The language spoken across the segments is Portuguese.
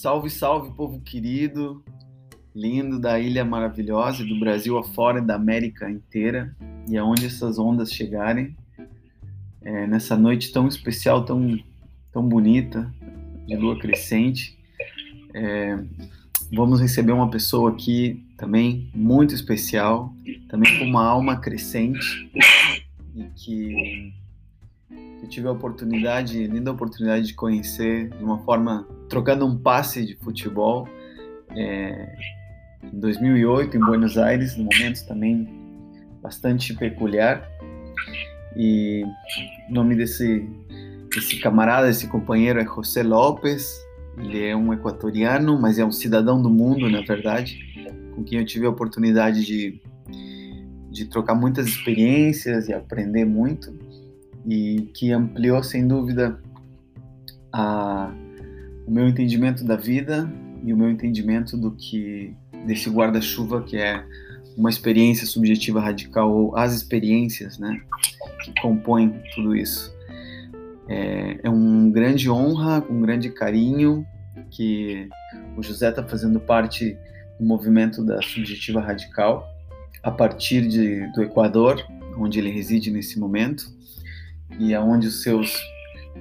Salve, salve, povo querido, lindo da ilha maravilhosa, do Brasil afora, da América inteira e aonde essas ondas chegarem. É, nessa noite tão especial, tão, tão bonita, de lua crescente. É, vamos receber uma pessoa aqui também muito especial, também com uma alma crescente e que eu tive a oportunidade, linda oportunidade de conhecer de uma forma, trocando um passe de futebol é, em 2008 em Buenos Aires, num momento também bastante peculiar. E o nome desse, desse camarada, desse companheiro é José Lopes. Ele é um equatoriano, mas é um cidadão do mundo, na verdade, com quem eu tive a oportunidade de, de trocar muitas experiências e aprender muito e que ampliou sem dúvida a, o meu entendimento da vida e o meu entendimento do que desse guarda-chuva que é uma experiência subjetiva radical ou as experiências, né, que compõem tudo isso. É, é um grande honra, um grande carinho que o José está fazendo parte do movimento da subjetiva radical a partir de, do Equador, onde ele reside nesse momento e aonde os seus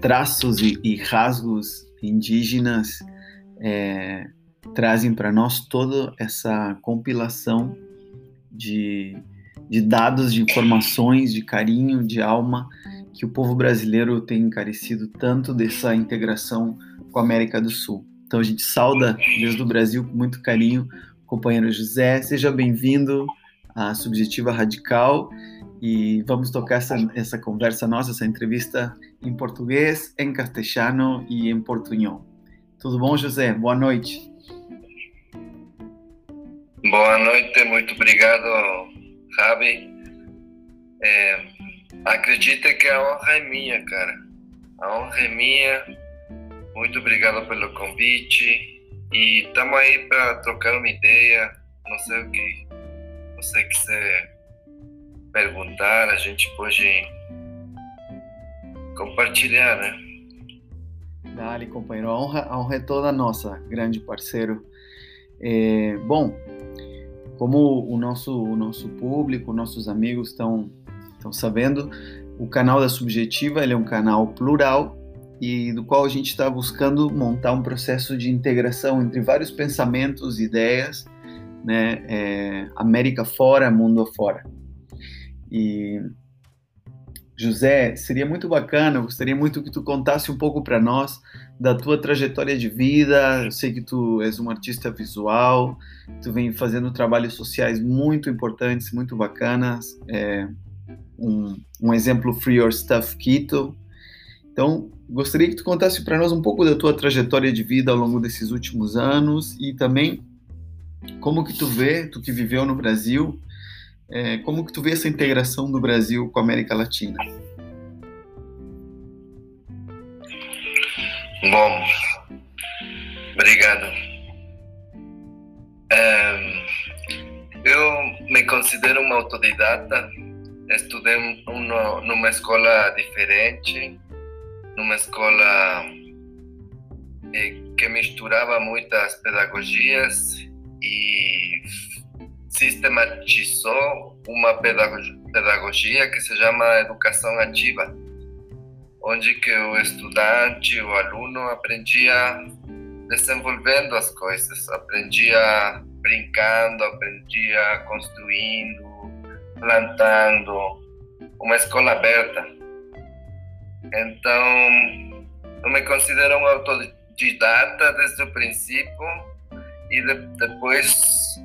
traços e, e rasgos indígenas é, trazem para nós toda essa compilação de, de dados, de informações, de carinho, de alma que o povo brasileiro tem encarecido tanto dessa integração com a América do Sul. Então a gente sauda desde o Brasil com muito carinho, companheiro José, seja bem-vindo à Subjetiva Radical e vamos tocar essa, essa conversa nossa, essa entrevista em português, em castelhano e em portunhol. Tudo bom, José? Boa noite. Boa noite, muito obrigado, Rabi. É, acredita que a honra é minha, cara. A honra é minha. Muito obrigado pelo convite. E estamos aí para trocar uma ideia. Não sei o que você quiser perguntar, a gente pode compartilhar, né? Dale, companheiro. A honra, a honra é toda nossa, grande parceiro. É, bom, como o nosso, o nosso público, nossos amigos estão sabendo, o canal da Subjetiva ele é um canal plural e do qual a gente está buscando montar um processo de integração entre vários pensamentos, ideias, né, é, América fora, mundo afora. E José, seria muito bacana, eu gostaria muito que tu contasse um pouco para nós da tua trajetória de vida. Eu sei que tu és um artista visual, tu vem fazendo trabalhos sociais muito importantes, muito bacanas. É, um, um exemplo, Free Your Stuff Quito. Então, gostaria que tu contasse para nós um pouco da tua trajetória de vida ao longo desses últimos anos e também como que tu vê, tu que viveu no Brasil, é, como que tu vê essa integração do Brasil com a América Latina? Bom, obrigado. É, eu me considero uma autodidata. Estudei uma, numa escola diferente, numa escola eh, que misturava muitas pedagogias e sistematizou uma pedagogia que se chama educação ativa, onde que o estudante, o aluno aprendia desenvolvendo as coisas, aprendia brincando, aprendia construindo, plantando, uma escola aberta. Então, eu me considero um autodidata desde o princípio e de, depois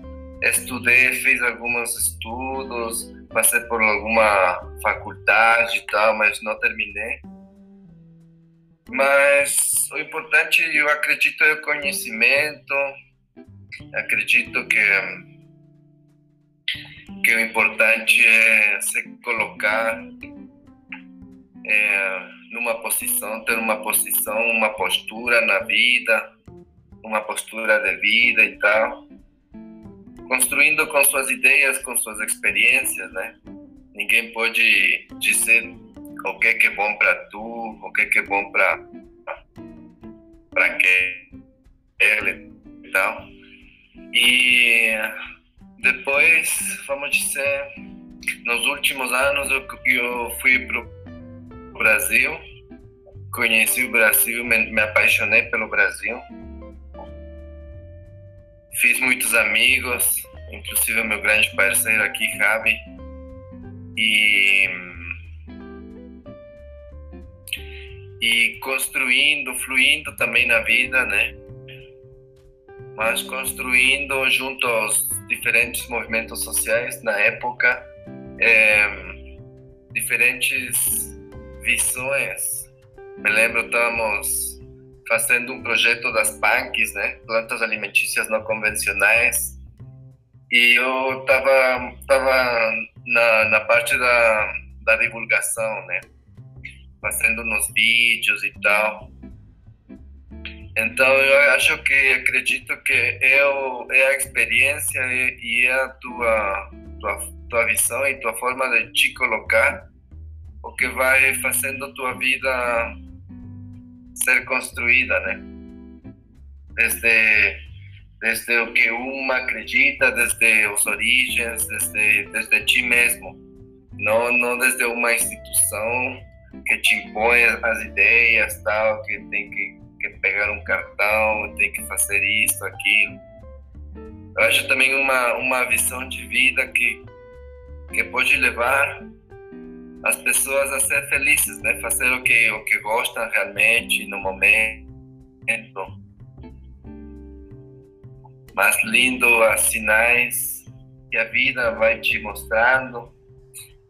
estudei, fiz alguns estudos, passei por alguma faculdade e tal, mas não terminei. Mas o importante, eu acredito, é o conhecimento. Acredito que que o importante é se colocar é, numa posição, ter uma posição, uma postura na vida, uma postura de vida e tal construindo com suas ideias, com suas experiências, né? Ninguém pode dizer o que é, que é bom para tu, o que é, que é bom para para quem. e tal. E depois, vamos dizer, nos últimos anos eu, eu fui para o Brasil, conheci o Brasil, me, me apaixonei pelo Brasil. Fiz muitos amigos, inclusive o meu grande parceiro aqui, Javi. E, e construindo, fluindo também na vida, né? Mas construindo junto aos diferentes movimentos sociais na época, é, diferentes visões. Me lembro, estávamos fazendo um projeto das PANCs, né? Plantas alimentícias não convencionais. E eu estava tava na, na parte da, da divulgação, né? Fazendo nos vídeos e tal. Então eu acho que acredito que o, é a experiência e, e a tua, tua, tua visão e tua forma de te colocar o que vai fazendo tua vida ser construída, né? Desde desde o que uma acredita, desde as origens, desde desde ti mesmo, não não desde uma instituição que te impõe as ideias tal, que tem que que pegar um cartão, tem que fazer isso, aquilo. Eu acho também uma, uma visão de vida que, que pode levar as pessoas a ser felizes, né? Fazer o que, o que gostam realmente no momento. Mas lindo as sinais que a vida vai te mostrando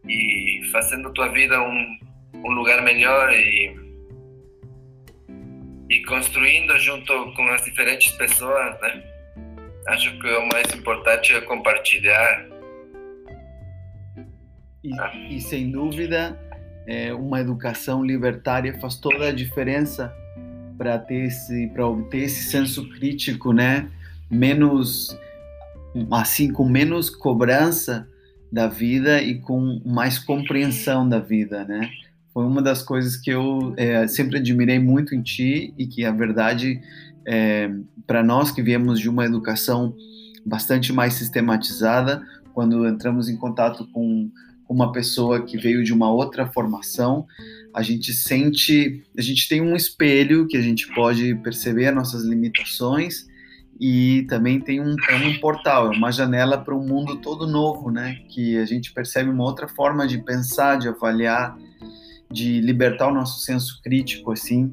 e fazendo tua vida um, um lugar melhor e e construindo junto com as diferentes pessoas, né? Acho que o mais importante é compartilhar. E, ah. e sem dúvida, é, uma educação libertária faz toda a diferença para ter esse, para obter esse senso crítico, né? Menos, assim, com menos cobrança da vida e com mais compreensão da vida, né? foi uma das coisas que eu é, sempre admirei muito em ti e que a verdade é, para nós que viemos de uma educação bastante mais sistematizada quando entramos em contato com uma pessoa que veio de uma outra formação a gente sente a gente tem um espelho que a gente pode perceber as nossas limitações e também tem um, é um portal, é uma janela para um mundo todo novo, né? Que a gente percebe uma outra forma de pensar, de avaliar, de libertar o nosso senso crítico, assim,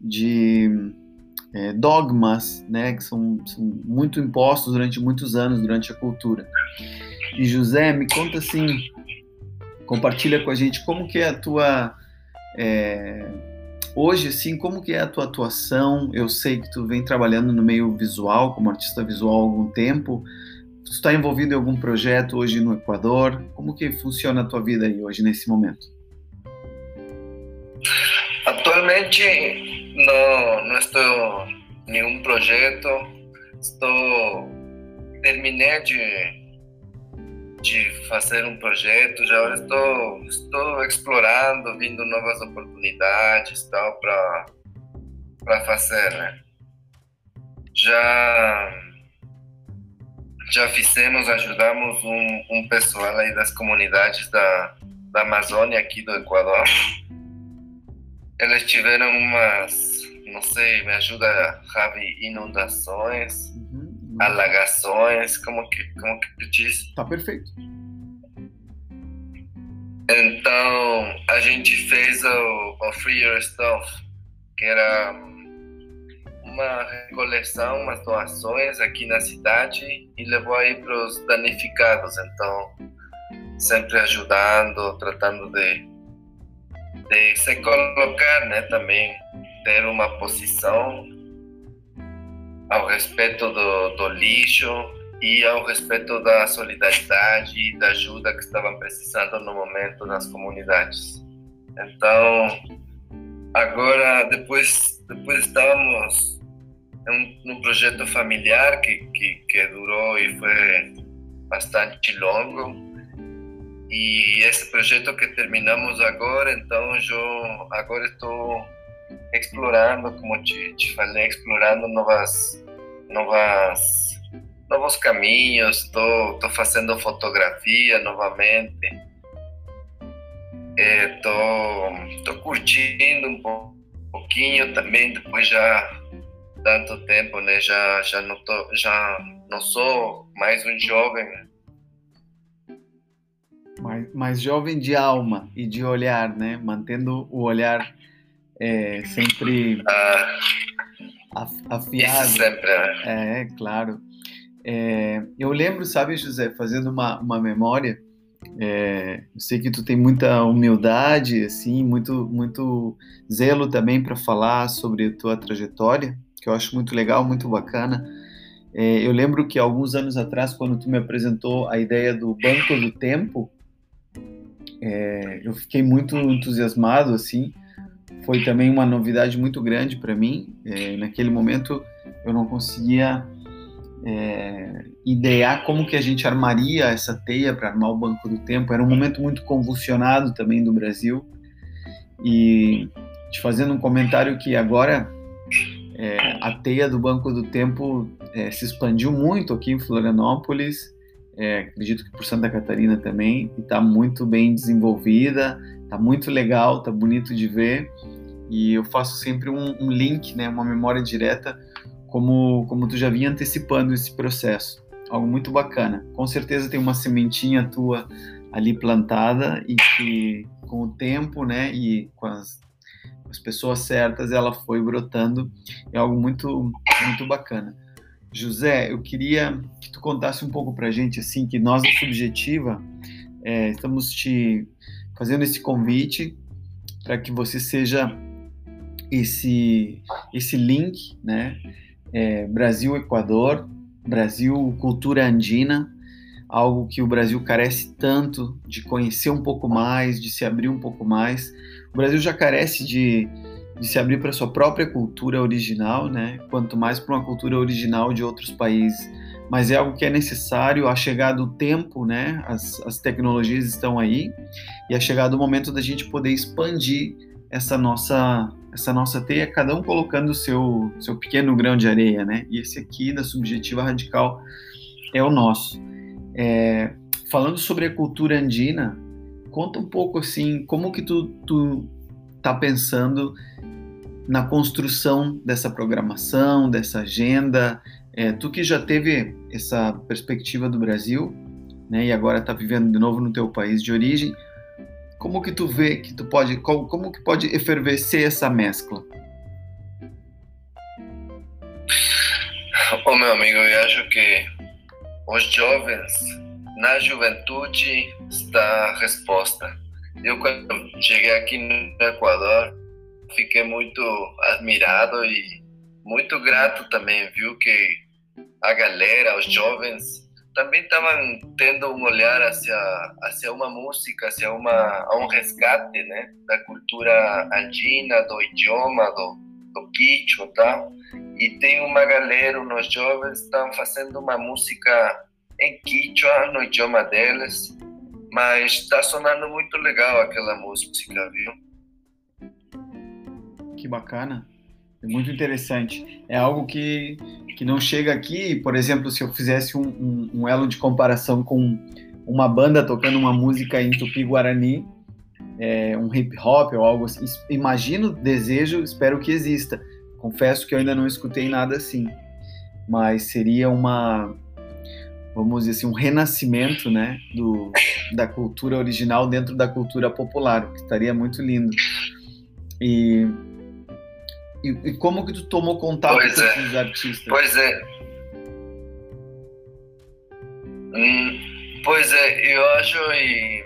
de é, dogmas, né, que são, são, muito impostos durante muitos anos, durante a cultura. E José, me conta assim, compartilha com a gente como que é a tua é, hoje, assim, como que é a tua atuação? Eu sei que tu vem trabalhando no meio visual, como artista visual há algum tempo. Tu está envolvido em algum projeto hoje no Equador? Como que funciona a tua vida aí hoje nesse momento? Actualmente no, no estoy en ningún proyecto, estou terminei de, de fazer um projeto, já estou, estou explorando, vindo novas oportunidades tal para para fazer, né? Já já fizemos, ajudamos um, um pessoal aí das comunidades da, da Amazônia aqui do Equador elas tiveram umas, não sei, me ajuda, Javi, inundações. Alagações, como que, como que diz? Tá perfeito. Então, a gente fez o, o Free Your Stuff, que era uma coleção, umas doações aqui na cidade e levou aí para os danificados. Então, sempre ajudando, tratando de de se colocar, né, também ter uma posição ao respeito do, do lixo e ao respeito da solidariedade e da ajuda que estavam precisando no momento nas comunidades. Então, agora, depois, depois estávamos em um, projeto familiar que, que, que durou e foi bastante longo, e esse projeto que terminamos agora, então eu agora estou explorando, como te, te falei, explorando novas, novas, novos caminhos. Estou tô, tô fazendo fotografia novamente. Estou é, tô, tô curtindo um pouquinho também, depois já tanto tempo, né? Já, já, não, tô, já não sou mais um jovem. Né? Mais, mais jovem de alma e de olhar, né? Mantendo o olhar é, sempre ah, afiado. Isso sempre, né? É, claro. É, eu lembro, sabe, José, fazendo uma, uma memória, é, eu sei que tu tem muita humildade, assim, muito, muito zelo também para falar sobre a tua trajetória, que eu acho muito legal, muito bacana. É, eu lembro que alguns anos atrás, quando tu me apresentou a ideia do Banco do Tempo, é, eu fiquei muito entusiasmado, assim. Foi também uma novidade muito grande para mim. É, naquele momento, eu não conseguia é, idear como que a gente armaria essa teia para armar o Banco do Tempo. Era um momento muito convulsionado também do Brasil. E te fazendo um comentário que agora é, a teia do Banco do Tempo é, se expandiu muito aqui em Florianópolis, é, acredito que por Santa Catarina também, e está muito bem desenvolvida, está muito legal, está bonito de ver, e eu faço sempre um, um, link, né, uma memória direta, como, como tu já vinha antecipando esse processo, algo muito bacana. Com certeza tem uma sementinha tua ali plantada e que com o tempo, né, e com as as pessoas certas, ela foi brotando. É algo muito, muito bacana. José, eu queria que tu contasse um pouco para gente, assim, que nós da Subjetiva é, estamos te fazendo esse convite para que você seja esse esse link, né? É, Brasil-Equador, Brasil-Cultura Andina, algo que o Brasil carece tanto de conhecer um pouco mais, de se abrir um pouco mais. O Brasil já carece de, de se abrir para sua própria cultura original, né? Quanto mais para uma cultura original de outros países. Mas é algo que é necessário, a chegada do tempo, né? As, as tecnologias estão aí e a chegada do momento da gente poder expandir essa nossa essa nossa teia, cada um colocando o seu seu pequeno grão de areia, né? E esse aqui da subjetiva radical é o nosso. É, falando sobre a cultura andina, Conta um pouco assim, como que tu, tu tá pensando na construção dessa programação, dessa agenda? É, tu que já teve essa perspectiva do Brasil, né, e agora está vivendo de novo no teu país de origem, como que tu vê que tu pode, como, como que pode efervescer essa mescla? Ô meu amigo, eu acho que os jovens na juventude está a resposta. Eu, quando cheguei aqui no Equador, fiquei muito admirado e muito grato também, viu, que a galera, os jovens, também estavam tendo um olhar hacia, hacia uma música, hacia uma, um resgate, né, da cultura andina, do idioma, do, do quichua tal. E tem uma galera, uns jovens, estão fazendo uma música em Quichua, no idioma deles, mas está sonando muito legal aquela música, viu? Que bacana. É muito interessante. É algo que, que não chega aqui, por exemplo, se eu fizesse um, um, um elo de comparação com uma banda tocando uma música em tupi-guarani, é, um hip hop ou algo assim. Imagino, desejo, espero que exista. Confesso que eu ainda não escutei nada assim, mas seria uma vamos dizer assim, um renascimento, né, do, da cultura original dentro da cultura popular, que estaria muito lindo. E, e, e como que tu tomou contato pois com é. esses artistas? Pois é. Hum, pois é, eu acho e,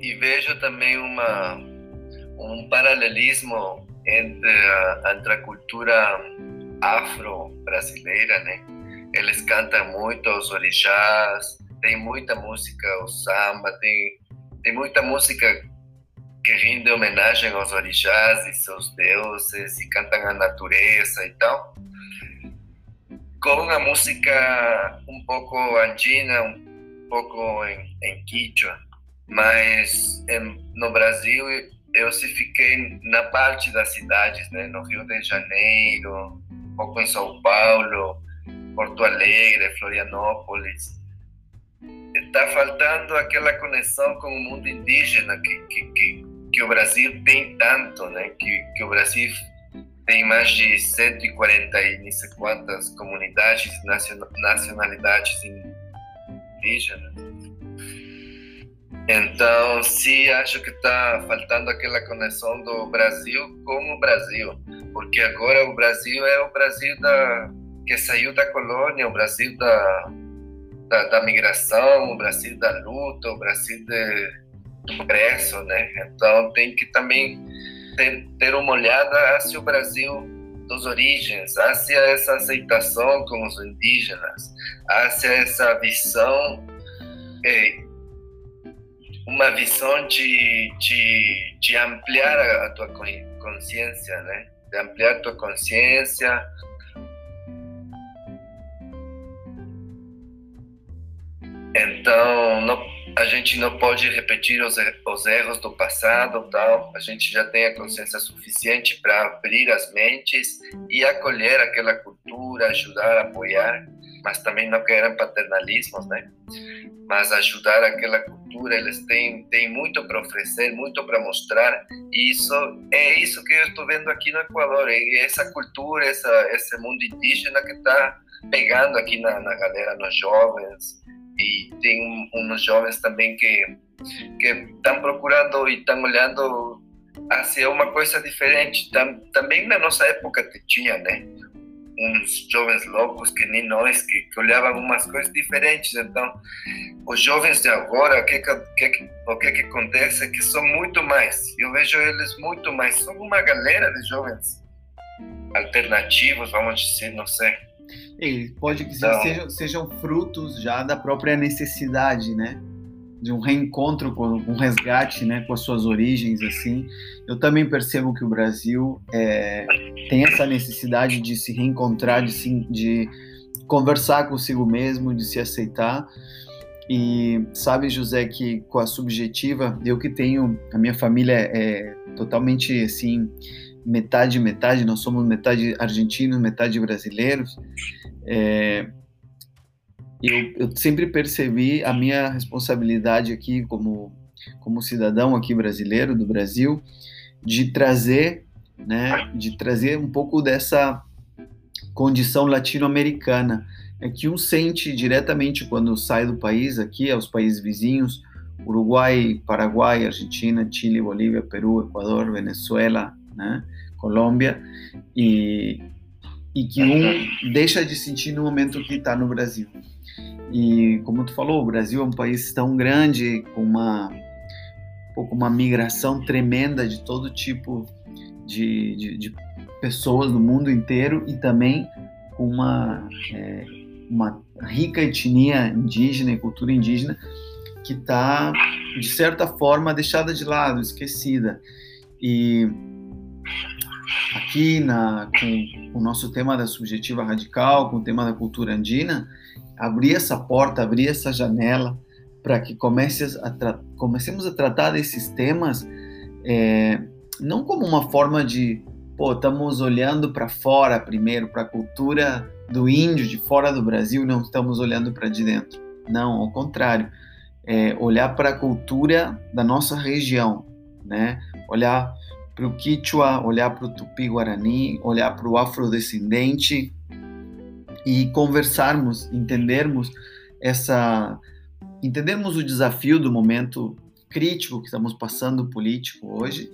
e vejo também uma, um paralelismo entre a, entre a cultura afro-brasileira, né? eles cantam muito os orixás, tem muita música, o samba, tem, tem muita música que rende homenagem aos orixás e seus deuses, e cantam a natureza e tal. Com a música um pouco andina, um pouco em, em quichua, mas em, no Brasil eu se fiquei na parte das cidades, né? No Rio de Janeiro, um pouco em São Paulo, Porto Alegre, Florianópolis. Está faltando aquela conexão com o mundo indígena que, que, que, que o Brasil tem tanto, né? Que, que o Brasil tem mais de 140 e não sei quantas comunidades, nacionalidades indígenas. Então, sim, acho que está faltando aquela conexão do Brasil com o Brasil, porque agora o Brasil é o Brasil da, que saiu da colônia, o Brasil da, da, da migração, o Brasil da luta, o Brasil de, do progresso, né? Então, tem que também ter, ter uma olhada hacia o Brasil dos origens, hacia essa aceitação com os indígenas, hacia essa visão, eh, uma visão de, de, de ampliar a tua consciência, né? De ampliar a tua consciência, Então, não, a gente não pode repetir os, os erros do passado, tal. A gente já tem a consciência suficiente para abrir as mentes e acolher aquela cultura, ajudar, apoiar, mas também não querem paternalismos, né? Mas ajudar aquela cultura, eles têm, têm muito para oferecer, muito para mostrar. E isso é isso que eu estou vendo aqui no Equador, é essa cultura, essa, esse mundo indígena que está pegando aqui na, na galera, nos jovens e tem uns jovens também que estão procurando e estão olhando hacia uma coisa diferente. Tam, também na nossa época tinha, né? Uns jovens loucos que nem nós, que, que olhavam umas coisas diferentes. Então, os jovens de agora, o que, que, que, o que, que acontece é que são muito mais. Eu vejo eles muito mais. São uma galera de jovens alternativos, vamos dizer, não sei e pode que então, sejam, sejam frutos já da própria necessidade, né? De um reencontro, com um resgate, né? Com as suas origens, assim. Eu também percebo que o Brasil é, tem essa necessidade de se reencontrar, de, se, de conversar consigo mesmo, de se aceitar. E sabe, José, que com a subjetiva, eu que tenho, a minha família é totalmente assim, metade metade, nós somos metade argentinos, metade brasileiros. É, eu, eu, sempre percebi a minha responsabilidade aqui como como cidadão aqui brasileiro do Brasil de trazer, né, de trazer um pouco dessa condição latino-americana, é que um sente diretamente quando sai do país aqui aos países vizinhos, Uruguai, Paraguai, Argentina, Chile, Bolívia, Peru, Equador, Venezuela, né? Colômbia, e, e que um deixa de sentir no momento que está no Brasil. E como tu falou, o Brasil é um país tão grande, com uma, com uma migração tremenda de todo tipo de, de, de pessoas do mundo inteiro e também com uma, é, uma rica etnia indígena e cultura indígena que está, de certa forma, deixada de lado, esquecida. E aqui na, com o nosso tema da subjetiva radical, com o tema da cultura andina, abrir essa porta, abrir essa janela para que comece a comecemos a tratar desses temas é, não como uma forma de, pô, estamos olhando para fora primeiro, para a cultura do índio de fora do Brasil, não estamos olhando para de dentro. Não, ao contrário é, olhar para a cultura da nossa região, né? Olhar para o Quichua, olhar para o Tupi-Guarani, olhar para o afrodescendente e conversarmos, entendermos essa, entendermos o desafio do momento crítico que estamos passando político hoje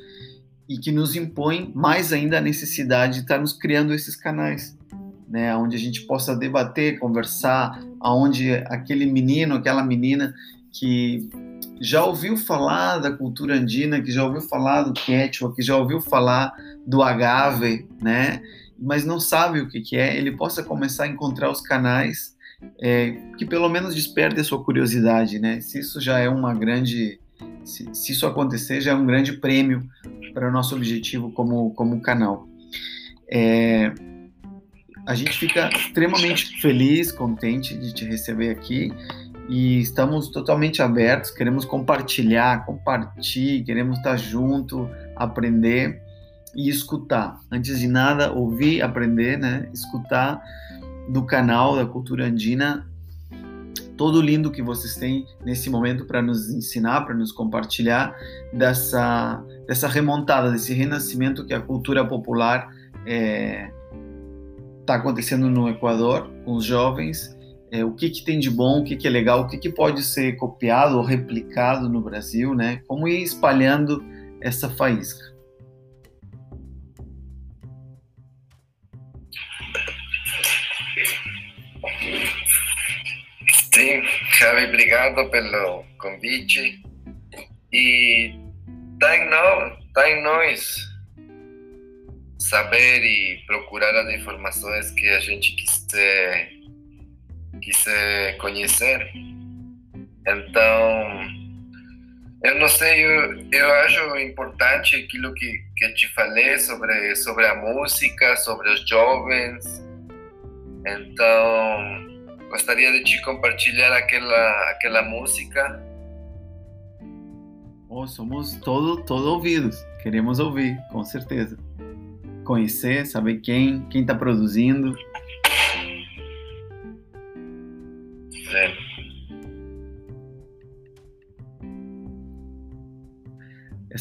e que nos impõe mais ainda a necessidade de estarmos criando esses canais, né, onde a gente possa debater, conversar, aonde aquele menino, aquela menina que já ouviu falar da cultura andina, que já ouviu falar do quechua, que já ouviu falar do agave, né? Mas não sabe o que, que é, ele possa começar a encontrar os canais é, que pelo menos desperte a sua curiosidade, né? Se isso já é uma grande, se, se isso acontecer, já é um grande prêmio para o nosso objetivo como, como canal. É, a gente fica extremamente feliz, contente de te receber aqui e estamos totalmente abertos, queremos compartilhar, compartilhar, queremos estar junto, aprender e escutar. Antes de nada, ouvir, aprender, né? Escutar do canal da Cultura Andina todo lindo que vocês têm nesse momento para nos ensinar, para nos compartilhar dessa, dessa remontada, desse renascimento que a cultura popular está tá acontecendo no Equador com os jovens. É, o que, que tem de bom, o que, que é legal, o que, que pode ser copiado ou replicado no Brasil, né? Como ir espalhando essa faísca. Sim, Javi, obrigado pelo convite. E tá em, nós, tá em nós saber e procurar as informações que a gente quiser, quiser conhecer. Então, eu não sei, eu, eu acho importante aquilo que, que te falei sobre, sobre a música, sobre os jovens. Então, gostaria de te compartilhar aquela, aquela música. Oh, somos todo, todo ouvidos, queremos ouvir, com certeza. Conhecer, saber quem quem está produzindo.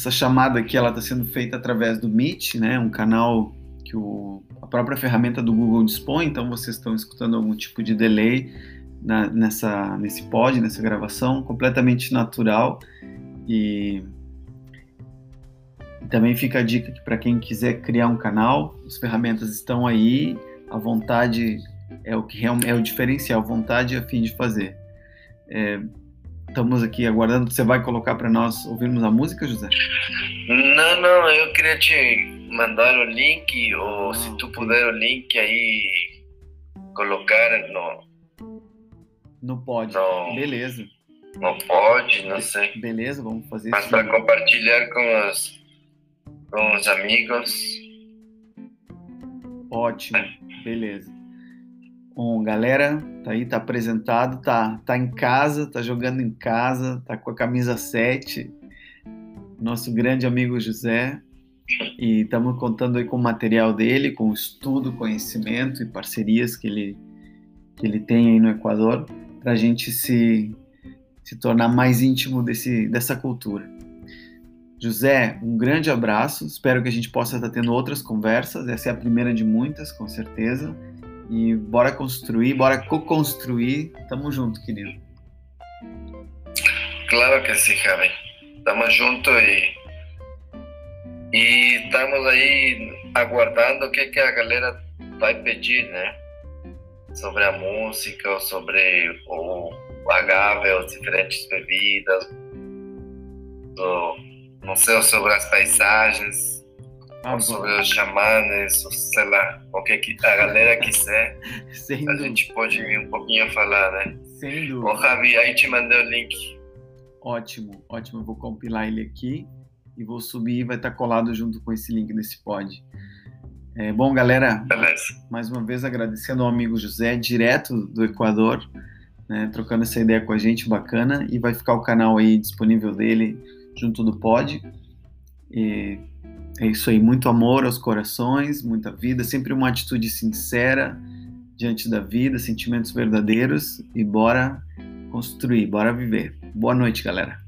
Essa chamada aqui ela está sendo feita através do Meet, né? Um canal que o, a própria ferramenta do Google dispõe, então vocês estão escutando algum tipo de delay na, nessa, nesse pod, nessa gravação, completamente natural. E, também fica a dica que para quem quiser criar um canal, as ferramentas estão aí, a vontade é o que é o diferencial, vontade a fim de fazer. É, estamos aqui aguardando. Você vai colocar para nós ouvirmos a música, José? Não, não, eu queria te mandar o link, ou ah, se tu puder o link aí colocar no. No pode. No, Beleza. Não pode, não sei. Beleza, vamos fazer Mas para compartilhar com os, com os amigos. Ótimo, beleza. Bom, galera, tá aí, tá apresentado, tá, tá em casa, tá jogando em casa, tá com a camisa 7. Nosso grande amigo José, e estamos contando aí com o material dele, com o estudo, conhecimento e parcerias que ele, que ele tem aí no Equador, para a gente se, se tornar mais íntimo desse, dessa cultura. José, um grande abraço. Espero que a gente possa estar tendo outras conversas. Essa é a primeira de muitas, com certeza. E bora construir, bora co-construir. Tamo junto, querido. Claro que sim, Javi. Tamo junto e e estamos aí aguardando o que, que a galera vai pedir, né? Sobre a música, sobre o agave, as diferentes bebidas, do, não sei, sobre as paisagens, ah, sobre os xamanes, sei lá, o que a galera quiser. Sem a gente pode vir um pouquinho falar, né? Sem dúvida. Ô, Ravi, aí te mandei o link. Ótimo, ótimo. Eu vou compilar ele aqui e vou subir e vai estar colado junto com esse link nesse pod. É, bom, galera, Beleza. mais uma vez agradecendo ao amigo José, direto do Equador, né, trocando essa ideia com a gente, bacana, e vai ficar o canal aí disponível dele junto do pod. E é isso aí, muito amor aos corações, muita vida, sempre uma atitude sincera diante da vida, sentimentos verdadeiros e bora construir, bora viver. Boa noite, galera.